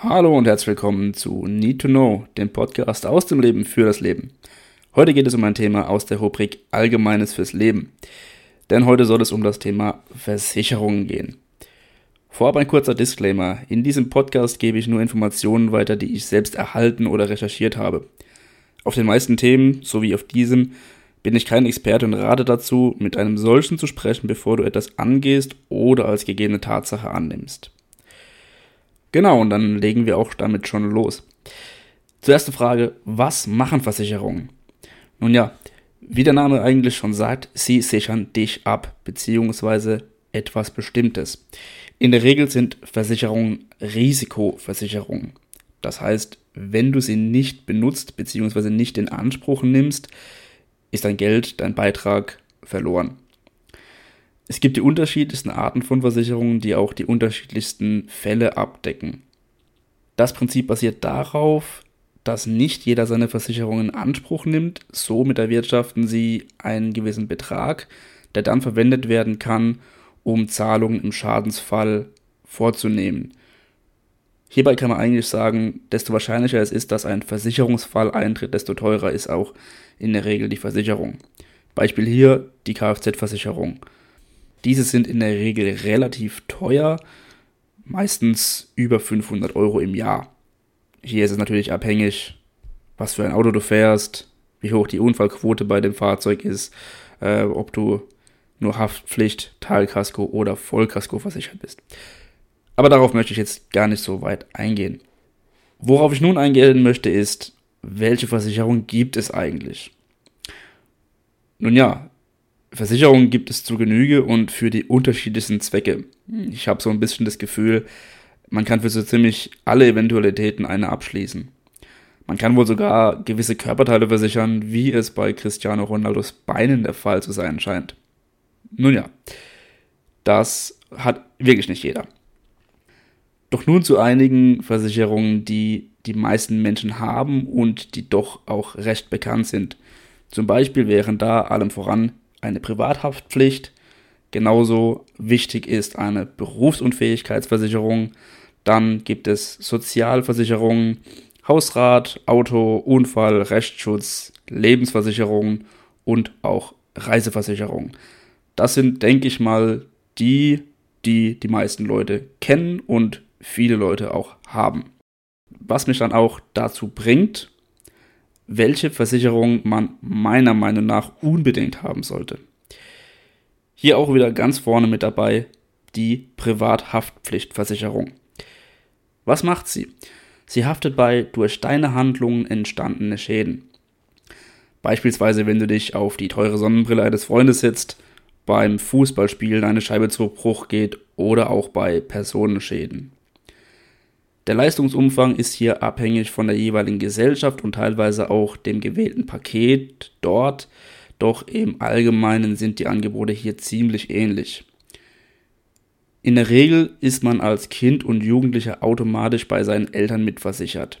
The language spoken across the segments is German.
Hallo und herzlich willkommen zu Need to Know, dem Podcast aus dem Leben für das Leben. Heute geht es um ein Thema aus der Rubrik Allgemeines fürs Leben. Denn heute soll es um das Thema Versicherungen gehen. Vorab ein kurzer Disclaimer. In diesem Podcast gebe ich nur Informationen weiter, die ich selbst erhalten oder recherchiert habe. Auf den meisten Themen, sowie auf diesem, bin ich kein Experte und rate dazu, mit einem solchen zu sprechen, bevor du etwas angehst oder als gegebene Tatsache annimmst. Genau, und dann legen wir auch damit schon los. Zuerst die Frage, was machen Versicherungen? Nun ja, wie der Name eigentlich schon sagt, sie sichern dich ab, beziehungsweise etwas Bestimmtes. In der Regel sind Versicherungen Risikoversicherungen. Das heißt, wenn du sie nicht benutzt, beziehungsweise nicht in Anspruch nimmst, ist dein Geld, dein Beitrag verloren. Es gibt die unterschiedlichsten Arten von Versicherungen, die auch die unterschiedlichsten Fälle abdecken. Das Prinzip basiert darauf, dass nicht jeder seine Versicherungen in Anspruch nimmt, somit erwirtschaften sie einen gewissen Betrag, der dann verwendet werden kann, um Zahlungen im Schadensfall vorzunehmen. Hierbei kann man eigentlich sagen, desto wahrscheinlicher es ist, dass ein Versicherungsfall eintritt, desto teurer ist auch in der Regel die Versicherung. Beispiel hier die Kfz-Versicherung. Diese sind in der Regel relativ teuer, meistens über 500 Euro im Jahr. Hier ist es natürlich abhängig, was für ein Auto du fährst, wie hoch die Unfallquote bei dem Fahrzeug ist, äh, ob du nur Haftpflicht, Teilkasko oder Vollkasko versichert bist. Aber darauf möchte ich jetzt gar nicht so weit eingehen. Worauf ich nun eingehen möchte, ist, welche Versicherung gibt es eigentlich? Nun ja, Versicherungen gibt es zu Genüge und für die unterschiedlichsten Zwecke. Ich habe so ein bisschen das Gefühl, man kann für so ziemlich alle Eventualitäten eine abschließen. Man kann wohl sogar gewisse Körperteile versichern, wie es bei Cristiano Ronaldos Beinen der Fall zu sein scheint. Nun ja, das hat wirklich nicht jeder. Doch nun zu einigen Versicherungen, die die meisten Menschen haben und die doch auch recht bekannt sind. Zum Beispiel wären da allem voran eine Privathaftpflicht. Genauso wichtig ist eine Berufsunfähigkeitsversicherung. Dann gibt es Sozialversicherungen, Hausrat, Auto, Unfall, Rechtsschutz, Lebensversicherung und auch Reiseversicherung. Das sind, denke ich mal, die, die die meisten Leute kennen und viele Leute auch haben. Was mich dann auch dazu bringt, welche Versicherung man meiner Meinung nach unbedingt haben sollte. Hier auch wieder ganz vorne mit dabei die Privathaftpflichtversicherung. Was macht sie? Sie haftet bei durch deine Handlungen entstandene Schäden. Beispielsweise, wenn du dich auf die teure Sonnenbrille eines Freundes setzt, beim Fußballspielen eine Scheibe zu Bruch geht oder auch bei Personenschäden. Der Leistungsumfang ist hier abhängig von der jeweiligen Gesellschaft und teilweise auch dem gewählten Paket dort, doch im Allgemeinen sind die Angebote hier ziemlich ähnlich. In der Regel ist man als Kind und Jugendlicher automatisch bei seinen Eltern mitversichert.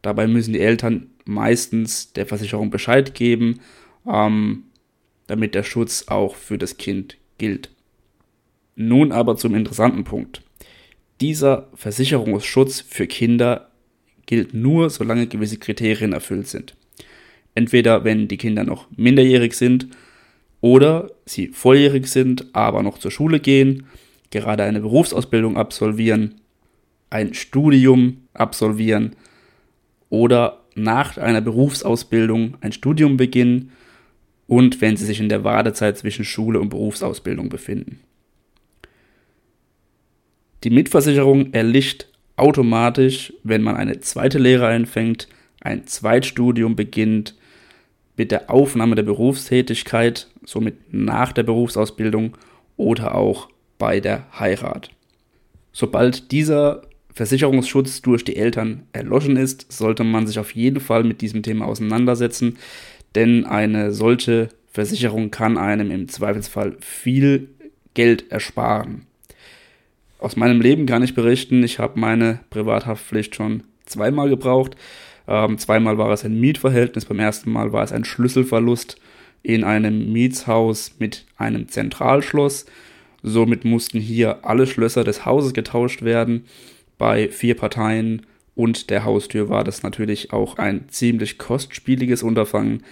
Dabei müssen die Eltern meistens der Versicherung Bescheid geben, ähm, damit der Schutz auch für das Kind gilt. Nun aber zum interessanten Punkt. Dieser Versicherungsschutz für Kinder gilt nur, solange gewisse Kriterien erfüllt sind. Entweder wenn die Kinder noch minderjährig sind oder sie volljährig sind, aber noch zur Schule gehen, gerade eine Berufsausbildung absolvieren, ein Studium absolvieren oder nach einer Berufsausbildung ein Studium beginnen und wenn sie sich in der Wartezeit zwischen Schule und Berufsausbildung befinden. Die Mitversicherung erlischt automatisch, wenn man eine zweite Lehre einfängt, ein Zweitstudium beginnt, mit der Aufnahme der Berufstätigkeit, somit nach der Berufsausbildung oder auch bei der Heirat. Sobald dieser Versicherungsschutz durch die Eltern erloschen ist, sollte man sich auf jeden Fall mit diesem Thema auseinandersetzen, denn eine solche Versicherung kann einem im Zweifelsfall viel Geld ersparen. Aus meinem Leben kann ich berichten, ich habe meine Privathaftpflicht schon zweimal gebraucht. Ähm, zweimal war es ein Mietverhältnis, beim ersten Mal war es ein Schlüsselverlust in einem Mietshaus mit einem Zentralschloss. Somit mussten hier alle Schlösser des Hauses getauscht werden. bei vier Parteien und der Haustür war das natürlich auch ein ziemlich kostspieliges Unterfangen.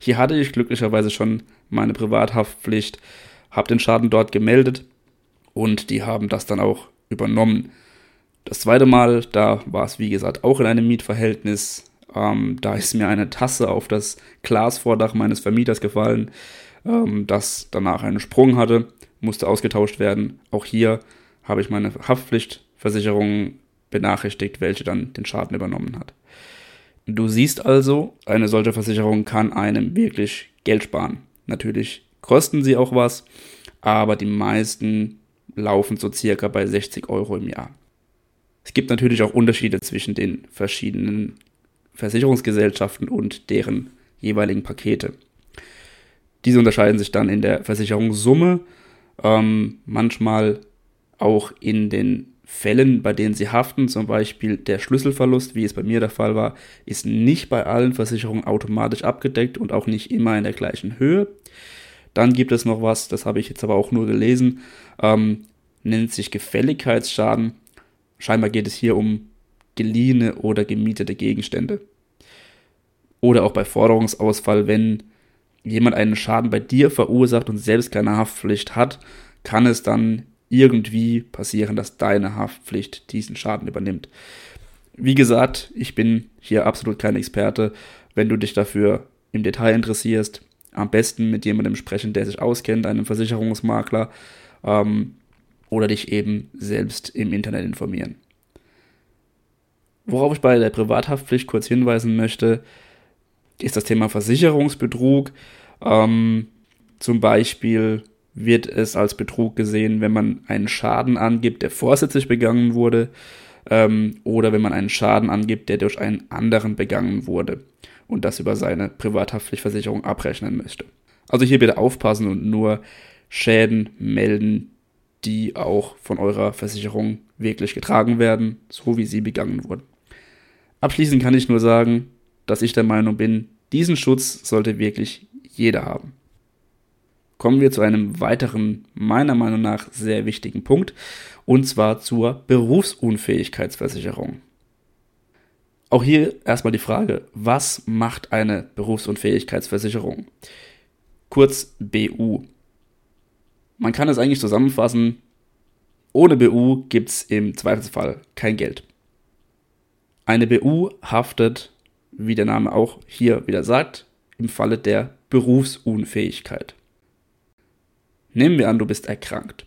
Hier hatte ich glücklicherweise schon meine Privathaftpflicht, habe den Schaden dort gemeldet und die haben das dann auch übernommen. Das zweite Mal, da war es wie gesagt auch in einem Mietverhältnis. Ähm, da ist mir eine Tasse auf das Glasvordach meines Vermieters gefallen, ähm, das danach einen Sprung hatte, musste ausgetauscht werden. Auch hier habe ich meine Haftpflichtversicherung benachrichtigt, welche dann den Schaden übernommen hat. Du siehst also, eine solche Versicherung kann einem wirklich Geld sparen. Natürlich kosten sie auch was, aber die meisten laufen so circa bei 60 Euro im Jahr. Es gibt natürlich auch Unterschiede zwischen den verschiedenen Versicherungsgesellschaften und deren jeweiligen Pakete. Diese unterscheiden sich dann in der Versicherungssumme, ähm, manchmal auch in den Fällen, bei denen sie haften, zum Beispiel der Schlüsselverlust, wie es bei mir der Fall war, ist nicht bei allen Versicherungen automatisch abgedeckt und auch nicht immer in der gleichen Höhe. Dann gibt es noch was, das habe ich jetzt aber auch nur gelesen, ähm, nennt sich Gefälligkeitsschaden. Scheinbar geht es hier um geliehene oder gemietete Gegenstände. Oder auch bei Forderungsausfall, wenn jemand einen Schaden bei dir verursacht und selbst keine Haftpflicht hat, kann es dann irgendwie passieren, dass deine Haftpflicht diesen Schaden übernimmt. Wie gesagt, ich bin hier absolut kein Experte. Wenn du dich dafür im Detail interessierst, am besten mit jemandem sprechen, der sich auskennt, einem Versicherungsmakler ähm, oder dich eben selbst im Internet informieren. Worauf ich bei der Privathaftpflicht kurz hinweisen möchte, ist das Thema Versicherungsbetrug. Ähm, zum Beispiel wird es als Betrug gesehen, wenn man einen Schaden angibt, der vorsätzlich begangen wurde, ähm, oder wenn man einen Schaden angibt, der durch einen anderen begangen wurde und das über seine Privathaftpflichtversicherung abrechnen möchte. Also hier bitte aufpassen und nur Schäden melden, die auch von eurer Versicherung wirklich getragen werden, so wie sie begangen wurden. Abschließend kann ich nur sagen, dass ich der Meinung bin, diesen Schutz sollte wirklich jeder haben kommen wir zu einem weiteren, meiner Meinung nach sehr wichtigen Punkt, und zwar zur Berufsunfähigkeitsversicherung. Auch hier erstmal die Frage, was macht eine Berufsunfähigkeitsversicherung? Kurz BU. Man kann es eigentlich zusammenfassen, ohne BU gibt es im Zweifelsfall kein Geld. Eine BU haftet, wie der Name auch hier wieder sagt, im Falle der Berufsunfähigkeit. Nehmen wir an, du bist erkrankt.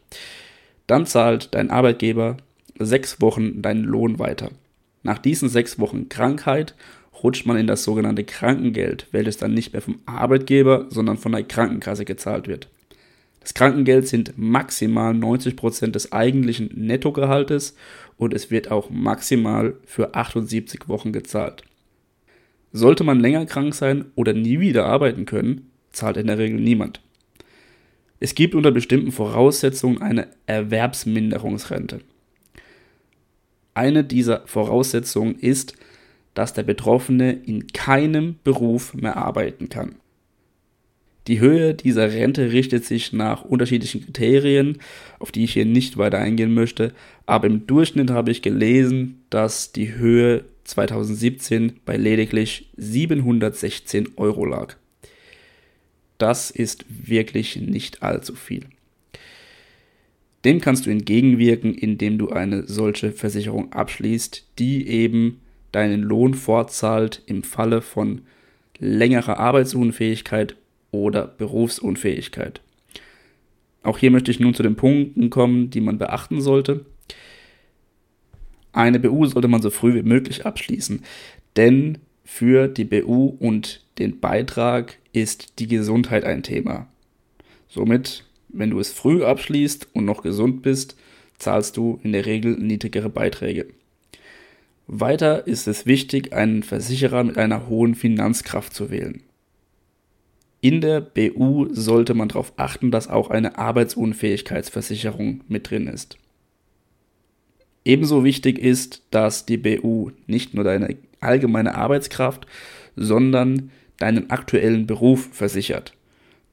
Dann zahlt dein Arbeitgeber sechs Wochen deinen Lohn weiter. Nach diesen sechs Wochen Krankheit rutscht man in das sogenannte Krankengeld, welches dann nicht mehr vom Arbeitgeber, sondern von der Krankenkasse gezahlt wird. Das Krankengeld sind maximal 90% des eigentlichen Nettogehaltes und es wird auch maximal für 78 Wochen gezahlt. Sollte man länger krank sein oder nie wieder arbeiten können, zahlt in der Regel niemand. Es gibt unter bestimmten Voraussetzungen eine Erwerbsminderungsrente. Eine dieser Voraussetzungen ist, dass der Betroffene in keinem Beruf mehr arbeiten kann. Die Höhe dieser Rente richtet sich nach unterschiedlichen Kriterien, auf die ich hier nicht weiter eingehen möchte, aber im Durchschnitt habe ich gelesen, dass die Höhe 2017 bei lediglich 716 Euro lag. Das ist wirklich nicht allzu viel. Dem kannst du entgegenwirken, indem du eine solche Versicherung abschließt, die eben deinen Lohn fortzahlt im Falle von längerer Arbeitsunfähigkeit oder Berufsunfähigkeit. Auch hier möchte ich nun zu den Punkten kommen, die man beachten sollte. Eine BU sollte man so früh wie möglich abschließen, denn für die BU und den Beitrag ist die Gesundheit ein Thema. Somit, wenn du es früh abschließt und noch gesund bist, zahlst du in der Regel niedrigere Beiträge. Weiter ist es wichtig, einen Versicherer mit einer hohen Finanzkraft zu wählen. In der BU sollte man darauf achten, dass auch eine Arbeitsunfähigkeitsversicherung mit drin ist. Ebenso wichtig ist, dass die BU nicht nur deine allgemeine Arbeitskraft, sondern deinen aktuellen Beruf versichert,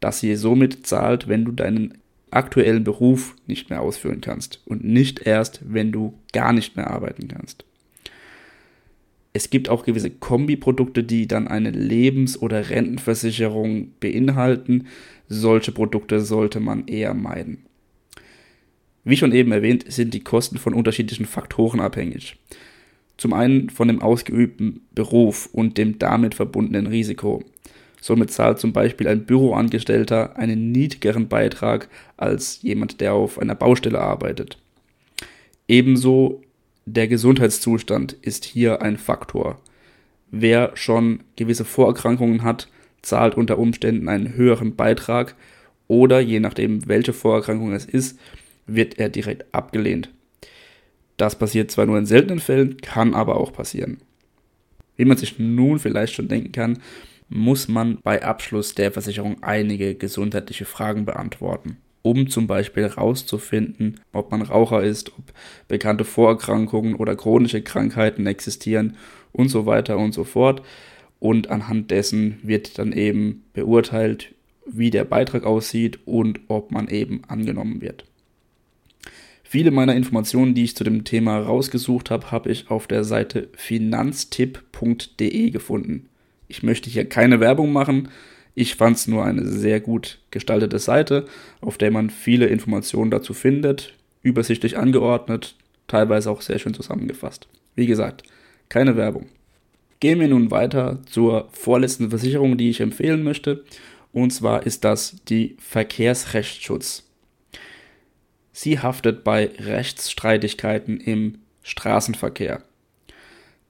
dass sie somit zahlt, wenn du deinen aktuellen Beruf nicht mehr ausführen kannst und nicht erst, wenn du gar nicht mehr arbeiten kannst. Es gibt auch gewisse Kombiprodukte, die dann eine Lebens- oder Rentenversicherung beinhalten. Solche Produkte sollte man eher meiden. Wie schon eben erwähnt, sind die Kosten von unterschiedlichen Faktoren abhängig. Zum einen von dem ausgeübten Beruf und dem damit verbundenen Risiko. Somit zahlt zum Beispiel ein Büroangestellter einen niedrigeren Beitrag als jemand, der auf einer Baustelle arbeitet. Ebenso der Gesundheitszustand ist hier ein Faktor. Wer schon gewisse Vorerkrankungen hat, zahlt unter Umständen einen höheren Beitrag oder je nachdem, welche Vorerkrankung es ist, wird er direkt abgelehnt. Das passiert zwar nur in seltenen Fällen, kann aber auch passieren. Wie man sich nun vielleicht schon denken kann, muss man bei Abschluss der Versicherung einige gesundheitliche Fragen beantworten, um zum Beispiel herauszufinden, ob man Raucher ist, ob bekannte Vorerkrankungen oder chronische Krankheiten existieren und so weiter und so fort. Und anhand dessen wird dann eben beurteilt, wie der Beitrag aussieht und ob man eben angenommen wird. Viele meiner Informationen, die ich zu dem Thema rausgesucht habe, habe ich auf der Seite finanztipp.de gefunden. Ich möchte hier keine Werbung machen. Ich fand es nur eine sehr gut gestaltete Seite, auf der man viele Informationen dazu findet, übersichtlich angeordnet, teilweise auch sehr schön zusammengefasst. Wie gesagt, keine Werbung. Gehen wir nun weiter zur vorletzten Versicherung, die ich empfehlen möchte. Und zwar ist das die Verkehrsrechtsschutz. Sie haftet bei Rechtsstreitigkeiten im Straßenverkehr.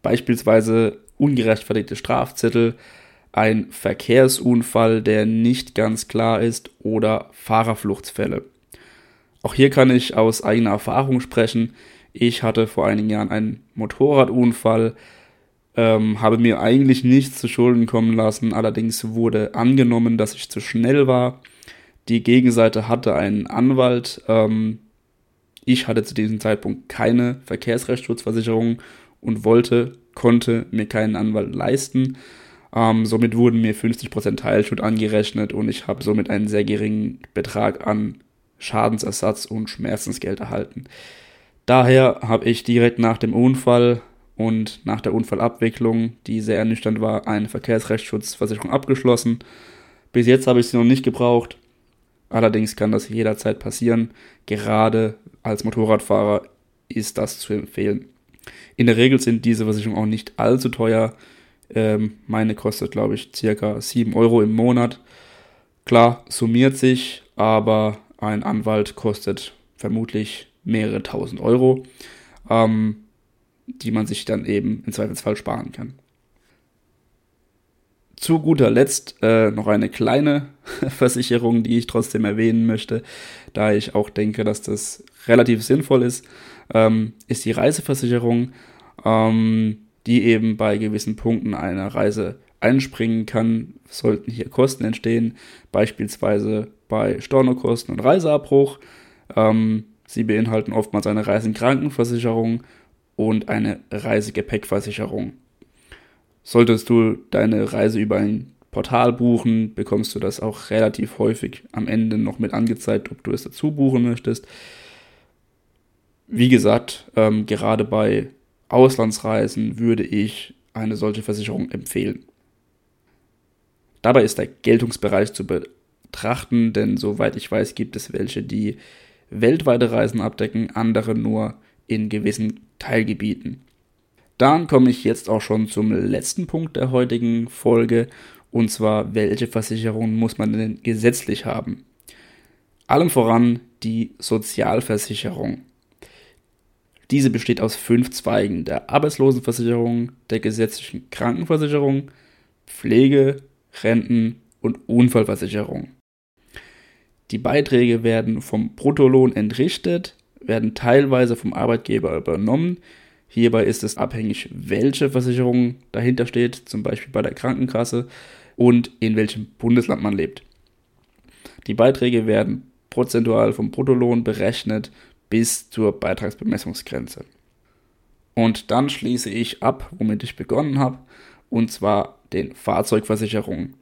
Beispielsweise ungerechtfertigte Strafzettel, ein Verkehrsunfall, der nicht ganz klar ist oder Fahrerfluchtsfälle. Auch hier kann ich aus eigener Erfahrung sprechen. Ich hatte vor einigen Jahren einen Motorradunfall, ähm, habe mir eigentlich nichts zu Schulden kommen lassen, allerdings wurde angenommen, dass ich zu schnell war. Die Gegenseite hatte einen Anwalt. Ähm, ich hatte zu diesem Zeitpunkt keine Verkehrsrechtsschutzversicherung und wollte konnte mir keinen Anwalt leisten. Ähm, somit wurden mir 50% Teilschuld angerechnet und ich habe somit einen sehr geringen Betrag an Schadensersatz und Schmerzensgeld erhalten. Daher habe ich direkt nach dem Unfall und nach der Unfallabwicklung, die sehr ernüchternd war, eine Verkehrsrechtsschutzversicherung abgeschlossen. Bis jetzt habe ich sie noch nicht gebraucht. Allerdings kann das jederzeit passieren. Gerade als Motorradfahrer ist das zu empfehlen. In der Regel sind diese Versicherungen auch nicht allzu teuer. Ähm, meine kostet, glaube ich, circa 7 Euro im Monat. Klar, summiert sich, aber ein Anwalt kostet vermutlich mehrere tausend Euro, ähm, die man sich dann eben im Zweifelsfall sparen kann. Zu guter Letzt äh, noch eine kleine Versicherung, die ich trotzdem erwähnen möchte, da ich auch denke, dass das relativ sinnvoll ist ähm, ist die Reiseversicherung, ähm, die eben bei gewissen Punkten einer Reise einspringen kann, sollten hier Kosten entstehen, beispielsweise bei Stornokosten und Reiseabbruch. Ähm, sie beinhalten oftmals eine Reisenkrankenversicherung und eine Reisegepäckversicherung. Solltest du deine Reise über ein Portal buchen, bekommst du das auch relativ häufig am Ende noch mit angezeigt, ob du es dazu buchen möchtest wie gesagt, ähm, gerade bei Auslandsreisen würde ich eine solche Versicherung empfehlen. Dabei ist der Geltungsbereich zu betrachten, denn soweit ich weiß, gibt es welche, die weltweite Reisen abdecken, andere nur in gewissen Teilgebieten. Dann komme ich jetzt auch schon zum letzten Punkt der heutigen Folge, und zwar, welche Versicherungen muss man denn gesetzlich haben? Allem voran die Sozialversicherung. Diese besteht aus fünf Zweigen der Arbeitslosenversicherung, der gesetzlichen Krankenversicherung, Pflege, Renten und Unfallversicherung. Die Beiträge werden vom Bruttolohn entrichtet, werden teilweise vom Arbeitgeber übernommen. Hierbei ist es abhängig, welche Versicherung dahinter steht, zum Beispiel bei der Krankenkasse und in welchem Bundesland man lebt. Die Beiträge werden prozentual vom Bruttolohn berechnet bis zur Beitragsbemessungsgrenze. Und dann schließe ich ab, womit ich begonnen habe, und zwar den Fahrzeugversicherungen.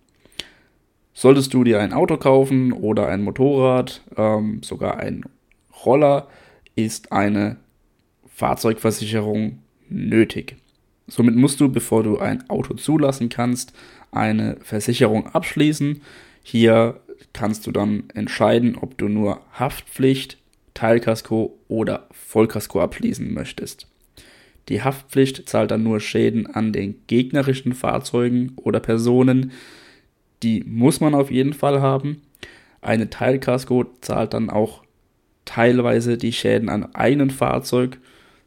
Solltest du dir ein Auto kaufen oder ein Motorrad, ähm, sogar ein Roller, ist eine Fahrzeugversicherung nötig. Somit musst du, bevor du ein Auto zulassen kannst, eine Versicherung abschließen. Hier kannst du dann entscheiden, ob du nur Haftpflicht, Teilkasko oder Vollkasko abschließen möchtest. Die Haftpflicht zahlt dann nur Schäden an den gegnerischen Fahrzeugen oder Personen. Die muss man auf jeden Fall haben. Eine Teilkasko zahlt dann auch teilweise die Schäden an einem Fahrzeug,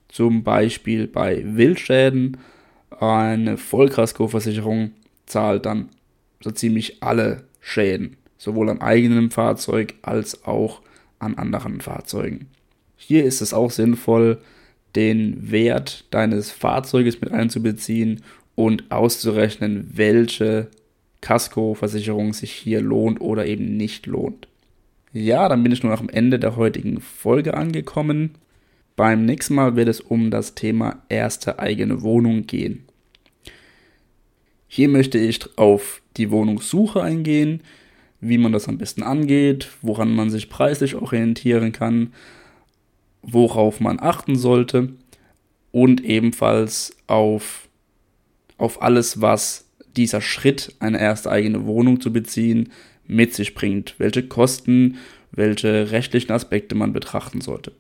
zum Beispiel bei Wildschäden. Eine Vollkaskoversicherung zahlt dann so ziemlich alle Schäden, sowohl am eigenen Fahrzeug als auch an anderen Fahrzeugen. Hier ist es auch sinnvoll, den Wert deines Fahrzeuges mit einzubeziehen und auszurechnen, welche Kaskoversicherung sich hier lohnt oder eben nicht lohnt. Ja, dann bin ich nur noch am Ende der heutigen Folge angekommen. Beim nächsten Mal wird es um das Thema erste eigene Wohnung gehen. Hier möchte ich auf die Wohnungssuche eingehen, wie man das am besten angeht, woran man sich preislich orientieren kann, worauf man achten sollte und ebenfalls auf, auf alles, was dieser Schritt, eine erste eigene Wohnung zu beziehen, mit sich bringt, welche Kosten, welche rechtlichen Aspekte man betrachten sollte.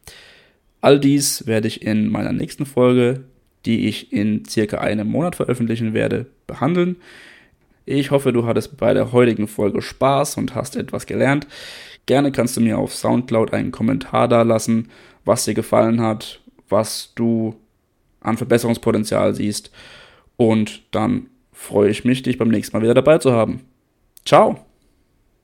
All dies werde ich in meiner nächsten Folge, die ich in circa einem Monat veröffentlichen werde, behandeln. Ich hoffe, du hattest bei der heutigen Folge Spaß und hast etwas gelernt. Gerne kannst du mir auf Soundcloud einen Kommentar da lassen, was dir gefallen hat, was du an Verbesserungspotenzial siehst. Und dann freue ich mich, dich beim nächsten Mal wieder dabei zu haben. Ciao!